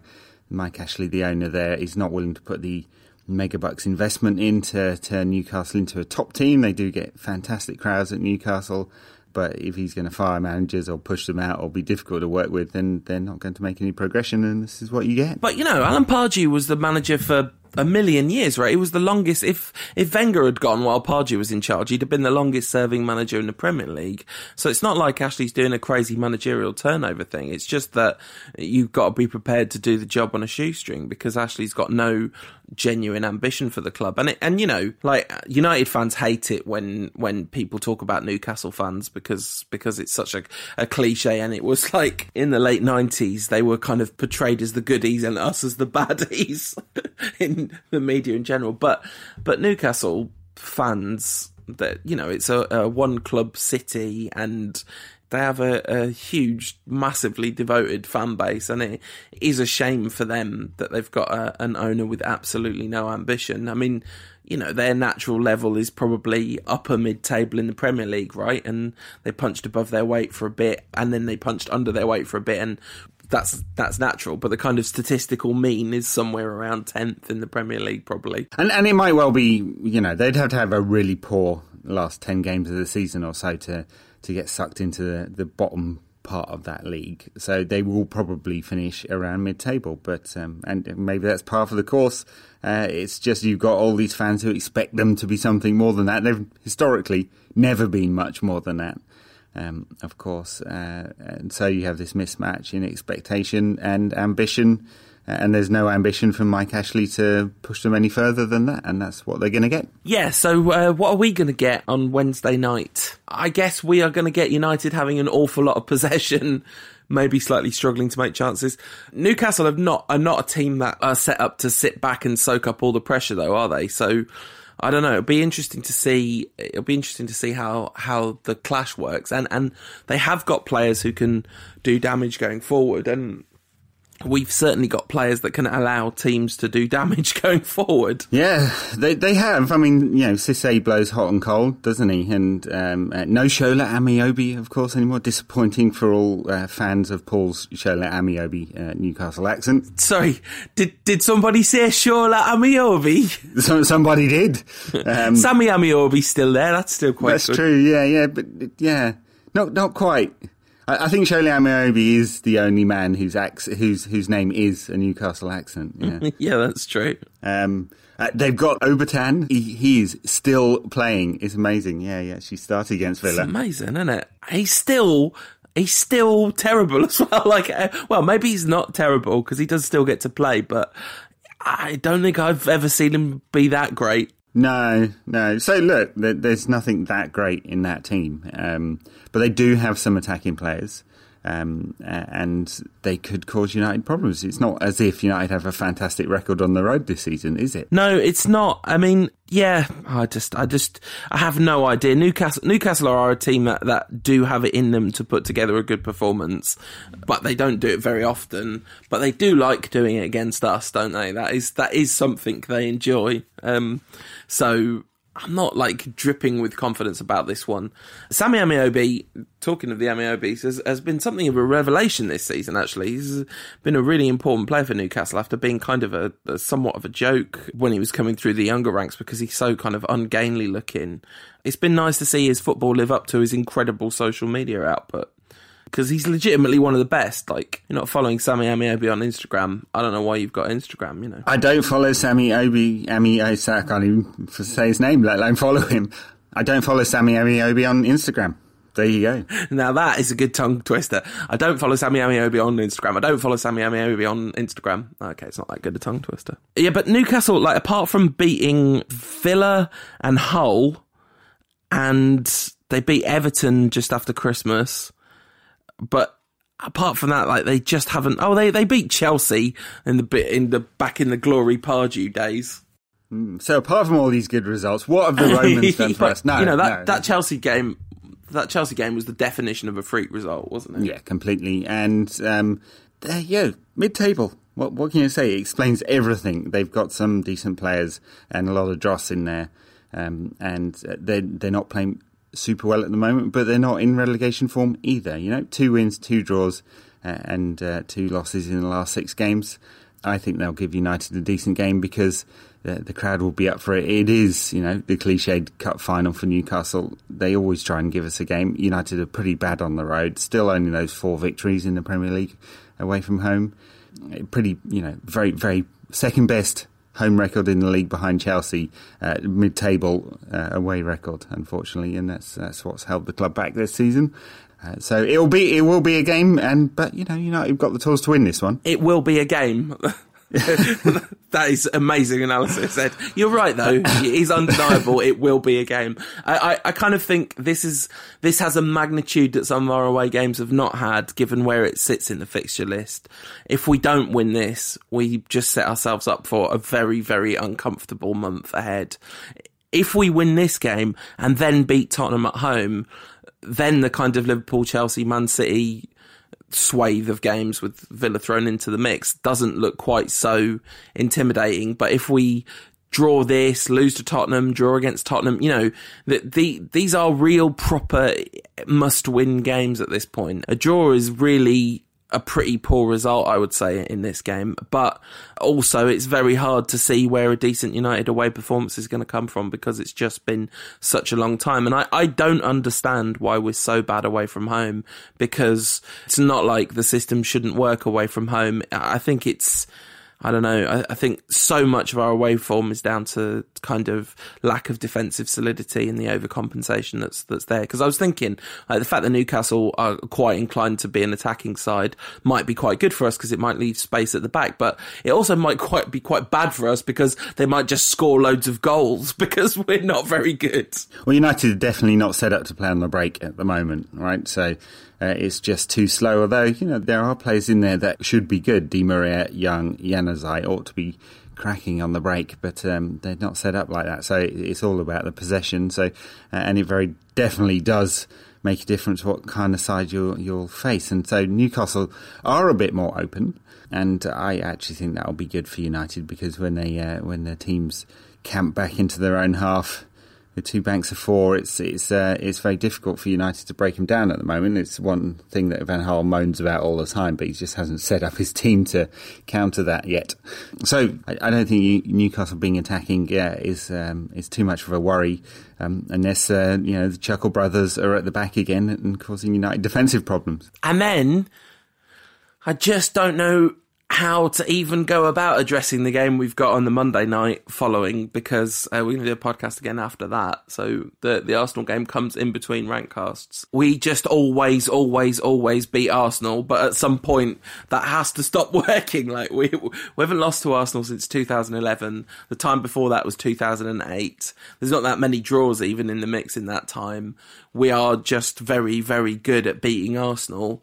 Mike Ashley, the owner there, is not willing to put the megabucks investment into turn Newcastle into a top team. They do get fantastic crowds at Newcastle. But if he's going to fire managers or push them out or be difficult to work with, then they're not going to make any progression, and this is what you get. But you know, Alan Pardew was the manager for a million years, right? It was the longest. If if Wenger had gone while Pardew was in charge, he'd have been the longest serving manager in the Premier League. So it's not like Ashley's doing a crazy managerial turnover thing. It's just that you've got to be prepared to do the job on a shoestring because Ashley's got no genuine ambition for the club. And it, and you know, like United fans hate it when when people talk about Newcastle fans because because it's such a, a cliche. And it was like in the late nineties they were kind of portrayed as the goodies and us as the baddies in the media in general. But but Newcastle fans that you know it's a, a one club city and they have a, a, huge, massively devoted fan base, and it is a shame for them that they've got a, an owner with absolutely no ambition. I mean, you know, their natural level is probably upper mid table in the Premier League, right? And they punched above their weight for a bit, and then they punched under their weight for a bit, and that's that's natural. But the kind of statistical mean is somewhere around tenth in the Premier League, probably. And and it might well be, you know, they'd have to have a really poor last ten games of the season or so to to get sucked into the, the bottom part of that league. So they will probably finish around mid-table, but um, and maybe that's part of the course. Uh, it's just you've got all these fans who expect them to be something more than that. They've historically never been much more than that. Um, of course, uh, and so you have this mismatch in expectation and ambition and there's no ambition from Mike Ashley to push them any further than that, and that's what they're going to get. Yeah, so uh, what are we going to get on Wednesday night? I guess we are going to get United having an awful lot of possession. Maybe slightly struggling to make chances. Newcastle have not are not a team that are set up to sit back and soak up all the pressure, though, are they? So I don't know. It'll be interesting to see. It'll be interesting to see how how the clash works, and and they have got players who can do damage going forward, and we've certainly got players that can allow teams to do damage going forward. Yeah, they they have. I mean, you know, Cisse blows hot and cold, doesn't he? And um, uh, no Shola Ameobi, of course, anymore. Disappointing for all uh, fans of Paul's Shola Ameobi uh, Newcastle accent. Sorry, did did somebody say Shola Ameobi? So, somebody did. Um, Sammy Ameobi's still there. That's still quite. That's good. true. Yeah, yeah, but yeah, not not quite. I, I think Shola Ameobi is the only man whose ac- whose whose name is a Newcastle accent. Yeah, yeah, that's true. Um, uh, they've got Obertan. He, he's still playing. It's amazing. Yeah, yeah. She started against Villa. It's amazing, isn't it? He's still he's still terrible as well. Like, uh, well, maybe he's not terrible because he does still get to play, but I don't think I've ever seen him be that great. No, no. So look, there's nothing that great in that team, um, but they do have some attacking players, um, and they could cause United problems. It's not as if United have a fantastic record on the road this season, is it? No, it's not. I mean, yeah, I just, I just, I have no idea. Newcastle, Newcastle are a team that, that do have it in them to put together a good performance, but they don't do it very often. But they do like doing it against us, don't they? That is, that is something they enjoy. Um, so I'm not like dripping with confidence about this one. Sammy Ameobi, talking of the Ameobis, has, has been something of a revelation this season, actually. He's been a really important player for Newcastle after being kind of a, a somewhat of a joke when he was coming through the younger ranks because he's so kind of ungainly looking. It's been nice to see his football live up to his incredible social media output because he's legitimately one of the best. Like, you're not following Sammy Ameobi on Instagram. I don't know why you've got Instagram, you know. I don't follow Sammy Obi, Ami I can't even say his name, let alone follow him. I don't follow Sammy Ameobi on Instagram. There you go. Now that is a good tongue twister. I don't follow Sammy Ameobi on Instagram. I don't follow Sammy Ameobi on Instagram. Okay, it's not that good a tongue twister. Yeah, but Newcastle, like apart from beating Villa and Hull, and they beat Everton just after Christmas, but apart from that, like they just haven't. Oh, they they beat Chelsea in the bit in the back in the glory Pardew days. Mm. So apart from all these good results, what have the Romans done for us? No, you know that no, that Chelsea game. That Chelsea game was the definition of a freak result, wasn't it? Yeah, completely. And um, there, yeah, mid-table. What what can you say? It explains everything. They've got some decent players and a lot of dross in there, um, and they they're not playing super well at the moment, but they're not in relegation form either. You know, two wins, two draws, uh, and uh, two losses in the last six games. I think they'll give United a decent game because the, the, crowd will be up for it. It is, you know, the cliched cup final for Newcastle. They always try and give us a game. United are pretty bad on the road. Still only those four victories in the Premier League away from home. Pretty, you know, very, very second best home record in the league behind Chelsea, uh, mid-table uh, away record, unfortunately, and that's that's what's held the club back this season. Uh, so it'll be it will be a game, and but you know know you've got the tools to win this one. It will be a game. that is amazing analysis, Ed. You're right, though. Is undeniable. it will be a game. I, I, I, kind of think this is this has a magnitude that some of our away games have not had, given where it sits in the fixture list. If we don't win this, we just set ourselves up for a very, very uncomfortable month ahead. If we win this game and then beat Tottenham at home, then the kind of Liverpool, Chelsea, Man City swathe of games with Villa thrown into the mix doesn't look quite so intimidating. But if we draw this, lose to Tottenham, draw against Tottenham, you know, the, the these are real proper must win games at this point. A draw is really a pretty poor result, I would say, in this game. But also, it's very hard to see where a decent United away performance is going to come from because it's just been such a long time. And I, I don't understand why we're so bad away from home because it's not like the system shouldn't work away from home. I think it's I don't know. I, I, think so much of our away form is down to kind of lack of defensive solidity and the overcompensation that's that's there. Because I was thinking like, the fact that Newcastle are quite inclined to be an attacking side might be quite good for us because it might leave space at the back, but it also might quite be quite bad for us because they might just score loads of goals because we're not very good. Well, United are definitely not set up to play on the break at the moment, right? So uh, it's just too slow. Although, you know, there are players in there that should be good. Di Maria, Young, Januzaj ought to be cracking on the break, but um, they're not set up like that. So it's all about the possession. So, uh, and it very definitely does make a difference what kind of side you'll, you'll face. And so Newcastle are a bit more open. And I actually think that'll be good for United because when they, uh, when their teams camp back into their own half, with two banks of four, it's it's uh, it's very difficult for United to break him down at the moment. It's one thing that Van Gaal moans about all the time, but he just hasn't set up his team to counter that yet. So I, I don't think Newcastle being attacking yeah, is um, is too much of a worry, um, unless uh, you know the Chuckle brothers are at the back again and causing United defensive problems. And then I just don't know how to even go about addressing the game we've got on the Monday night following because uh, we're going to do a podcast again after that. So the the Arsenal game comes in between Rantcasts. We just always, always, always beat Arsenal, but at some point that has to stop working. Like we we haven't lost to Arsenal since 2011. The time before that was 2008. There's not that many draws even in the mix in that time. We are just very, very good at beating Arsenal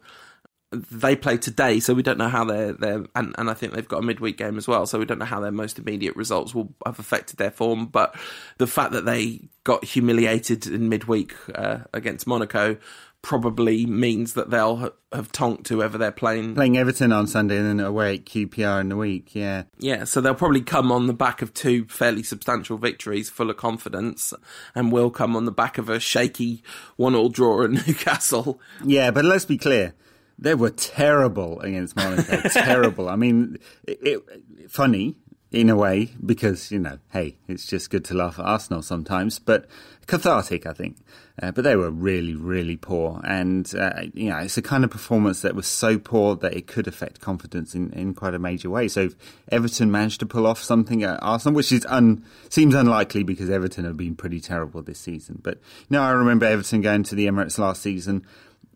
they play today, so we don't know how they're, and, and I think they've got a midweek game as well, so we don't know how their most immediate results will have affected their form. But the fact that they got humiliated in midweek uh, against Monaco probably means that they'll ha- have tonked whoever they're playing. Playing Everton on Sunday and then away at QPR in the week, yeah. Yeah, so they'll probably come on the back of two fairly substantial victories, full of confidence, and will come on the back of a shaky one-all draw at Newcastle. Yeah, but let's be clear they were terrible against Monaco. terrible. I mean, it, it, funny in a way because you know, hey, it's just good to laugh at Arsenal sometimes, but cathartic, I think. Uh, but they were really, really poor, and uh, you know, it's a kind of performance that was so poor that it could affect confidence in, in quite a major way. So, Everton managed to pull off something at Arsenal, which is un, seems unlikely because Everton have been pretty terrible this season. But you know, I remember Everton going to the Emirates last season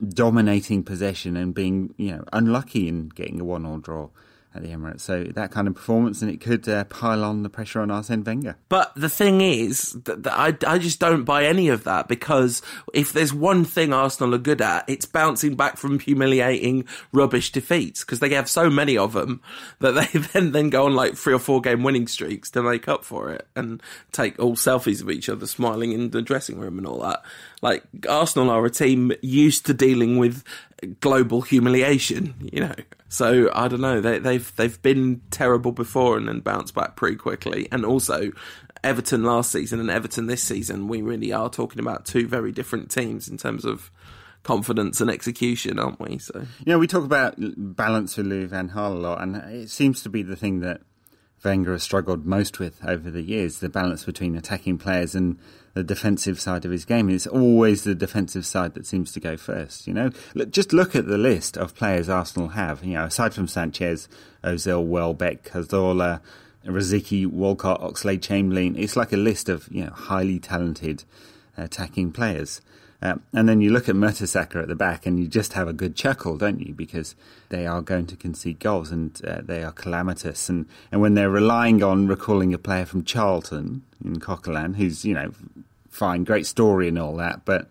dominating possession and being, you know, unlucky in getting a one-all draw. At the Emirates. So that kind of performance, and it could uh, pile on the pressure on Arsene Wenger. But the thing is that, that I, I just don't buy any of that because if there's one thing Arsenal are good at, it's bouncing back from humiliating rubbish defeats because they have so many of them that they then then go on like three or four game winning streaks to make up for it and take all selfies of each other smiling in the dressing room and all that. Like Arsenal are a team used to dealing with global humiliation, you know. So I don't know. They, they've they've been terrible before and then bounced back pretty quickly. And also, Everton last season and Everton this season, we really are talking about two very different teams in terms of confidence and execution, aren't we? So you know, we talk about balance with Louis Van Gaal a lot, and it seems to be the thing that Wenger has struggled most with over the years: the balance between attacking players and the defensive side of his game. It's always the defensive side that seems to go first. You know, just look at the list of players Arsenal have. You know, aside from Sanchez, Ozil, Welbeck, Cazorla, Rosicky, Walcott, Oxlade, Chamberlain, it's like a list of you know highly talented uh, attacking players. Uh, and then you look at Mertesacker at the back and you just have a good chuckle, don't you? Because they are going to concede goals and uh, they are calamitous. And, and when they're relying on recalling a player from Charlton in Coquelin, who's, you know, fine, great story and all that, but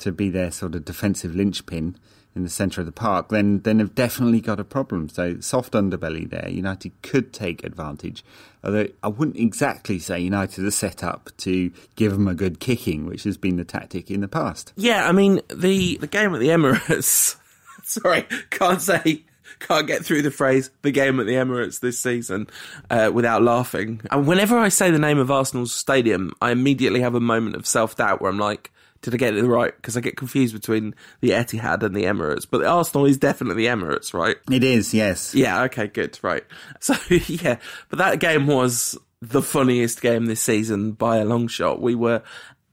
to be their sort of defensive linchpin in the centre of the park, then then they've definitely got a problem. So soft underbelly there. United could take advantage. Although I wouldn't exactly say United are set up to give them a good kicking, which has been the tactic in the past. Yeah, I mean the the game at the Emirates. sorry, can't say can't get through the phrase the game at the Emirates this season uh, without laughing. And whenever I say the name of Arsenal's stadium, I immediately have a moment of self doubt where I'm like, did I get it right? Because I get confused between the Etihad and the Emirates. But the Arsenal is definitely the Emirates, right? It is, yes. Yeah, okay, good, right. So, yeah, but that game was the funniest game this season by a long shot. We were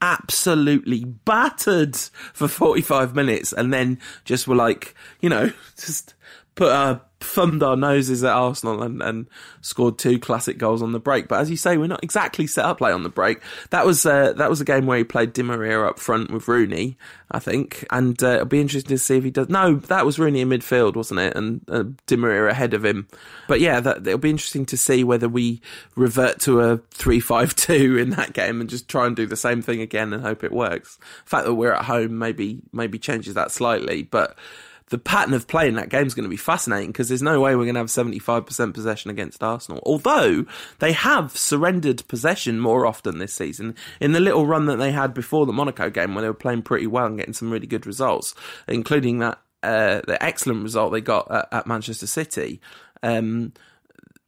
absolutely battered for 45 minutes and then just were like, you know, just put our thumbed our noses at Arsenal and, and scored two classic goals on the break. But as you say, we're not exactly set up late on the break. That was uh, that was a game where he played Di Maria up front with Rooney, I think, and uh, it'll be interesting to see if he does. No, that was Rooney in midfield, wasn't it? And uh, Di Maria ahead of him. But yeah, that, it'll be interesting to see whether we revert to a three-five-two in that game and just try and do the same thing again and hope it works. The fact that we're at home maybe maybe changes that slightly, but the pattern of play in that game is going to be fascinating because there's no way we're going to have 75% possession against Arsenal. Although they have surrendered possession more often this season in the little run that they had before the Monaco game when they were playing pretty well and getting some really good results, including that uh, the excellent result they got at, at Manchester City. Um,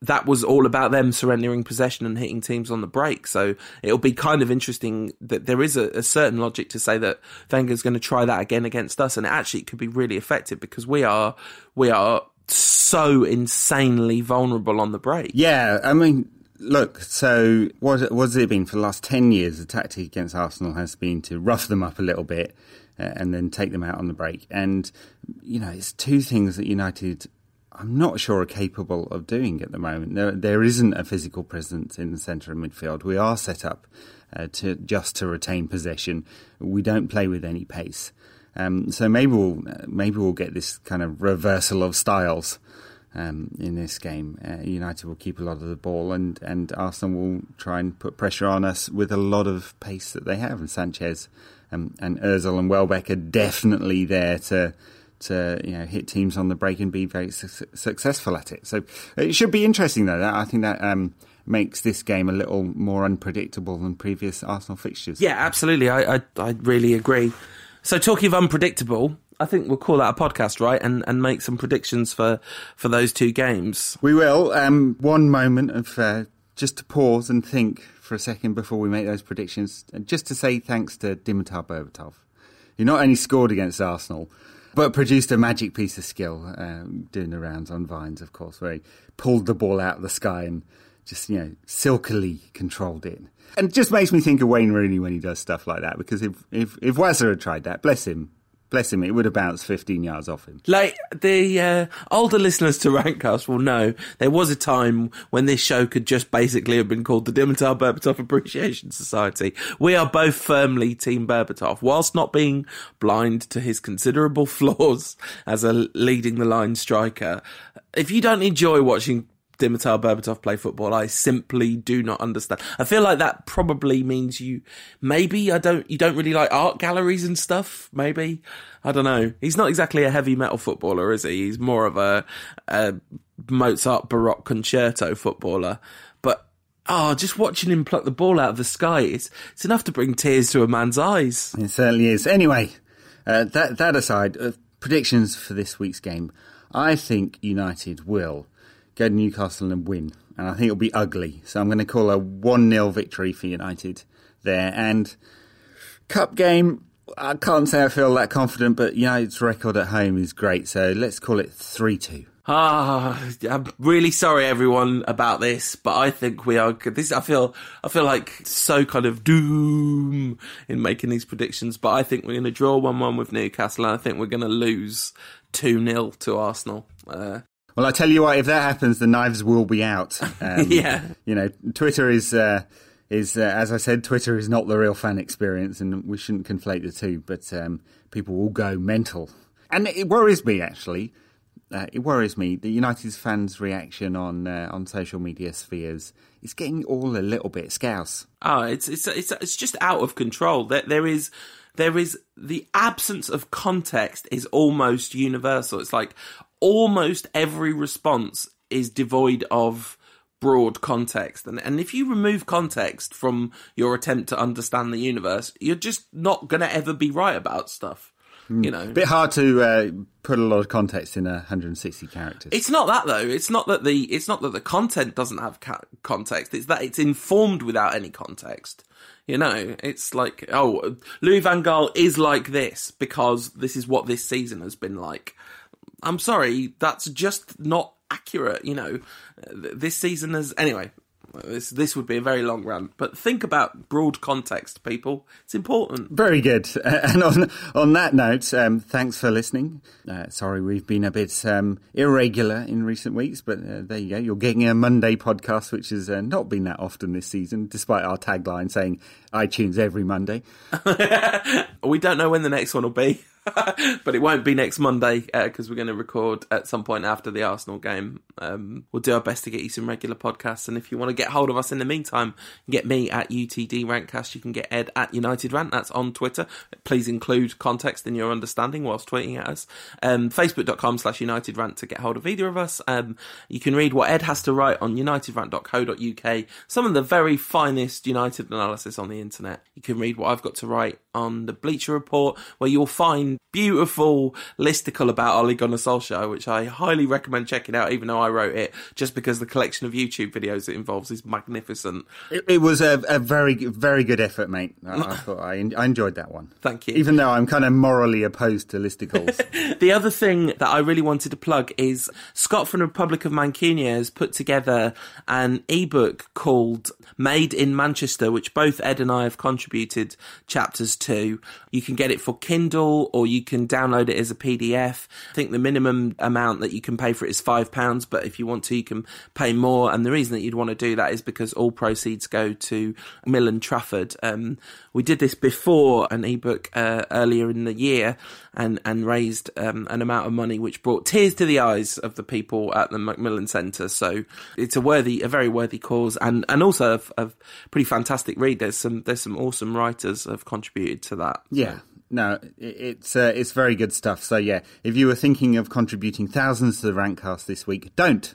that was all about them surrendering possession and hitting teams on the break. So it'll be kind of interesting that there is a, a certain logic to say that Wenger's going to try that again against us, and it actually could be really effective because we are we are so insanely vulnerable on the break. Yeah, I mean. Look, so what what's it been for the last ten years? The tactic against Arsenal has been to rough them up a little bit uh, and then take them out on the break. And you know, it's two things that United I'm not sure are capable of doing at the moment. There, isn't a physical presence in the centre of midfield. We are set up uh, to just to retain possession. We don't play with any pace. Um, so maybe we'll maybe we'll get this kind of reversal of styles um, in this game. Uh, United will keep a lot of the ball, and and Arsenal will try and put pressure on us with a lot of pace that they have. And Sanchez um, and Özil and Welbeck are definitely there to to you know hit teams on the break and be very su- successful at it. So it should be interesting though. I think that um, makes this game a little more unpredictable than previous Arsenal fixtures. Yeah, absolutely. I I, I really agree. So talking of unpredictable. I think we'll call that a podcast, right? And and make some predictions for, for those two games. We will. Um, one moment of uh, just to pause and think for a second before we make those predictions, and just to say thanks to Dimitar Berbatov. He not only scored against Arsenal, but produced a magic piece of skill um, doing the rounds on vines, of course, where he pulled the ball out of the sky and just you know silkily controlled it. And it just makes me think of Wayne Rooney when he does stuff like that. Because if if if Wazza had tried that, bless him, bless him, it would have bounced 15 yards off him. Like the uh, older listeners to Rantcast will know, there was a time when this show could just basically have been called the Dimitar Berbatov Appreciation Society. We are both firmly Team Berbatov, whilst not being blind to his considerable flaws as a leading the line striker. If you don't enjoy watching Dimitar Berbatov play football. I simply do not understand. I feel like that probably means you maybe I don't you don't really like art galleries and stuff. Maybe I don't know. He's not exactly a heavy metal footballer, is he? He's more of a, a Mozart Baroque concerto footballer. But oh, just watching him pluck the ball out of the sky, it's it's enough to bring tears to a man's eyes. It certainly is. Anyway, uh, that that aside, uh, predictions for this week's game. I think United will go to Newcastle and win. And I think it'll be ugly. So I'm going to call a 1 0 victory for United there. And cup game, I can't say I feel that confident, but United's record at home is great. So let's call it 3 2. Ah, I'm really sorry everyone about this, but I think we are this I feel I feel like so kind of doom in making these predictions, but I think we're going to draw 1-1 with Newcastle and I think we're going to lose 2-0 to Arsenal. Uh, well, I tell you what, if that happens, the knives will be out. Um, yeah. You know, Twitter is, uh, is uh, as I said, Twitter is not the real fan experience, and we shouldn't conflate the two, but um, people will go mental. And it worries me, actually. Uh, it worries me. The United's fans' reaction on uh, on social media spheres is getting all a little bit scouse. Oh, it's it's it's it's just out of control. There there is there is the absence of context is almost universal. It's like almost every response is devoid of broad context. And, and if you remove context from your attempt to understand the universe, you're just not going to ever be right about stuff. You know, a bit hard to uh, put a lot of context in 160 characters. It's not that though. It's not that the it's not that the content doesn't have ca- context. It's that it's informed without any context. You know, it's like oh, Louis van Gaal is like this because this is what this season has been like. I'm sorry, that's just not accurate. You know, this season has anyway. This this would be a very long run, but think about broad context, people. It's important. Very good. And on on that note, um, thanks for listening. Uh, sorry, we've been a bit um, irregular in recent weeks, but uh, there you go. You're getting a Monday podcast, which has uh, not been that often this season, despite our tagline saying iTunes every Monday. we don't know when the next one will be. but it won't be next Monday because uh, we're going to record at some point after the Arsenal game. Um, we'll do our best to get you some regular podcasts, and if you want to get hold of us in the meantime, get me at UTD Rantcast. You can get Ed at United Rant. That's on Twitter. Please include context in your understanding whilst tweeting at us. Um, Facebook.com slash United Rant to get hold of either of us. Um, you can read what Ed has to write on UnitedRant.co.uk. Some of the very finest United analysis on the internet. You can read what I've got to write on the Bleacher Report, where you'll find beautiful listicle about Ole Gunnar Solskjaer, which I highly recommend checking out, even though I wrote it, just because the collection of YouTube videos it involves is magnificent. It, it was a, a, very, very good effort, mate. I, I thought I, I, enjoyed that one. Thank you. Even though I'm kind of morally opposed to listicles. the other thing that I really wanted to plug is Scott from the Republic of Mancunia has put together an ebook called Made in Manchester, which both Ed and I have contributed chapters to. You can get it for Kindle or you can download it as a PDF. I think the minimum amount that you can pay for it is £5, but if you want to, you can pay more. And the reason that you'd want to do that is because all proceeds go to Mill and Trafford. Um, we did this before an ebook uh, earlier in the year and, and raised um, an amount of money which brought tears to the eyes of the people at the Macmillan Centre. So it's a worthy, a very worthy cause and, and also a, a pretty fantastic read. There's some, there's some awesome writers have contributed to that. Yeah. No, it's uh, it's very good stuff. So yeah, if you were thinking of contributing thousands to the Rantcast this week, don't.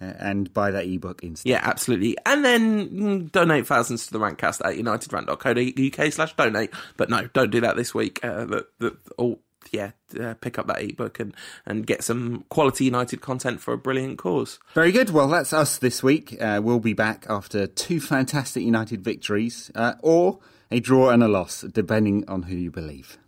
Uh, and buy that ebook instead. Yeah, absolutely. And then mm, donate thousands to the Rantcast at unitedrant.co.uk slash donate. But no, don't do that this week. Uh, the, the, all, yeah, uh, pick up that ebook and, and get some quality United content for a brilliant cause. Very good. Well, that's us this week. Uh, we'll be back after two fantastic United victories, uh, or a draw and a loss, depending on who you believe.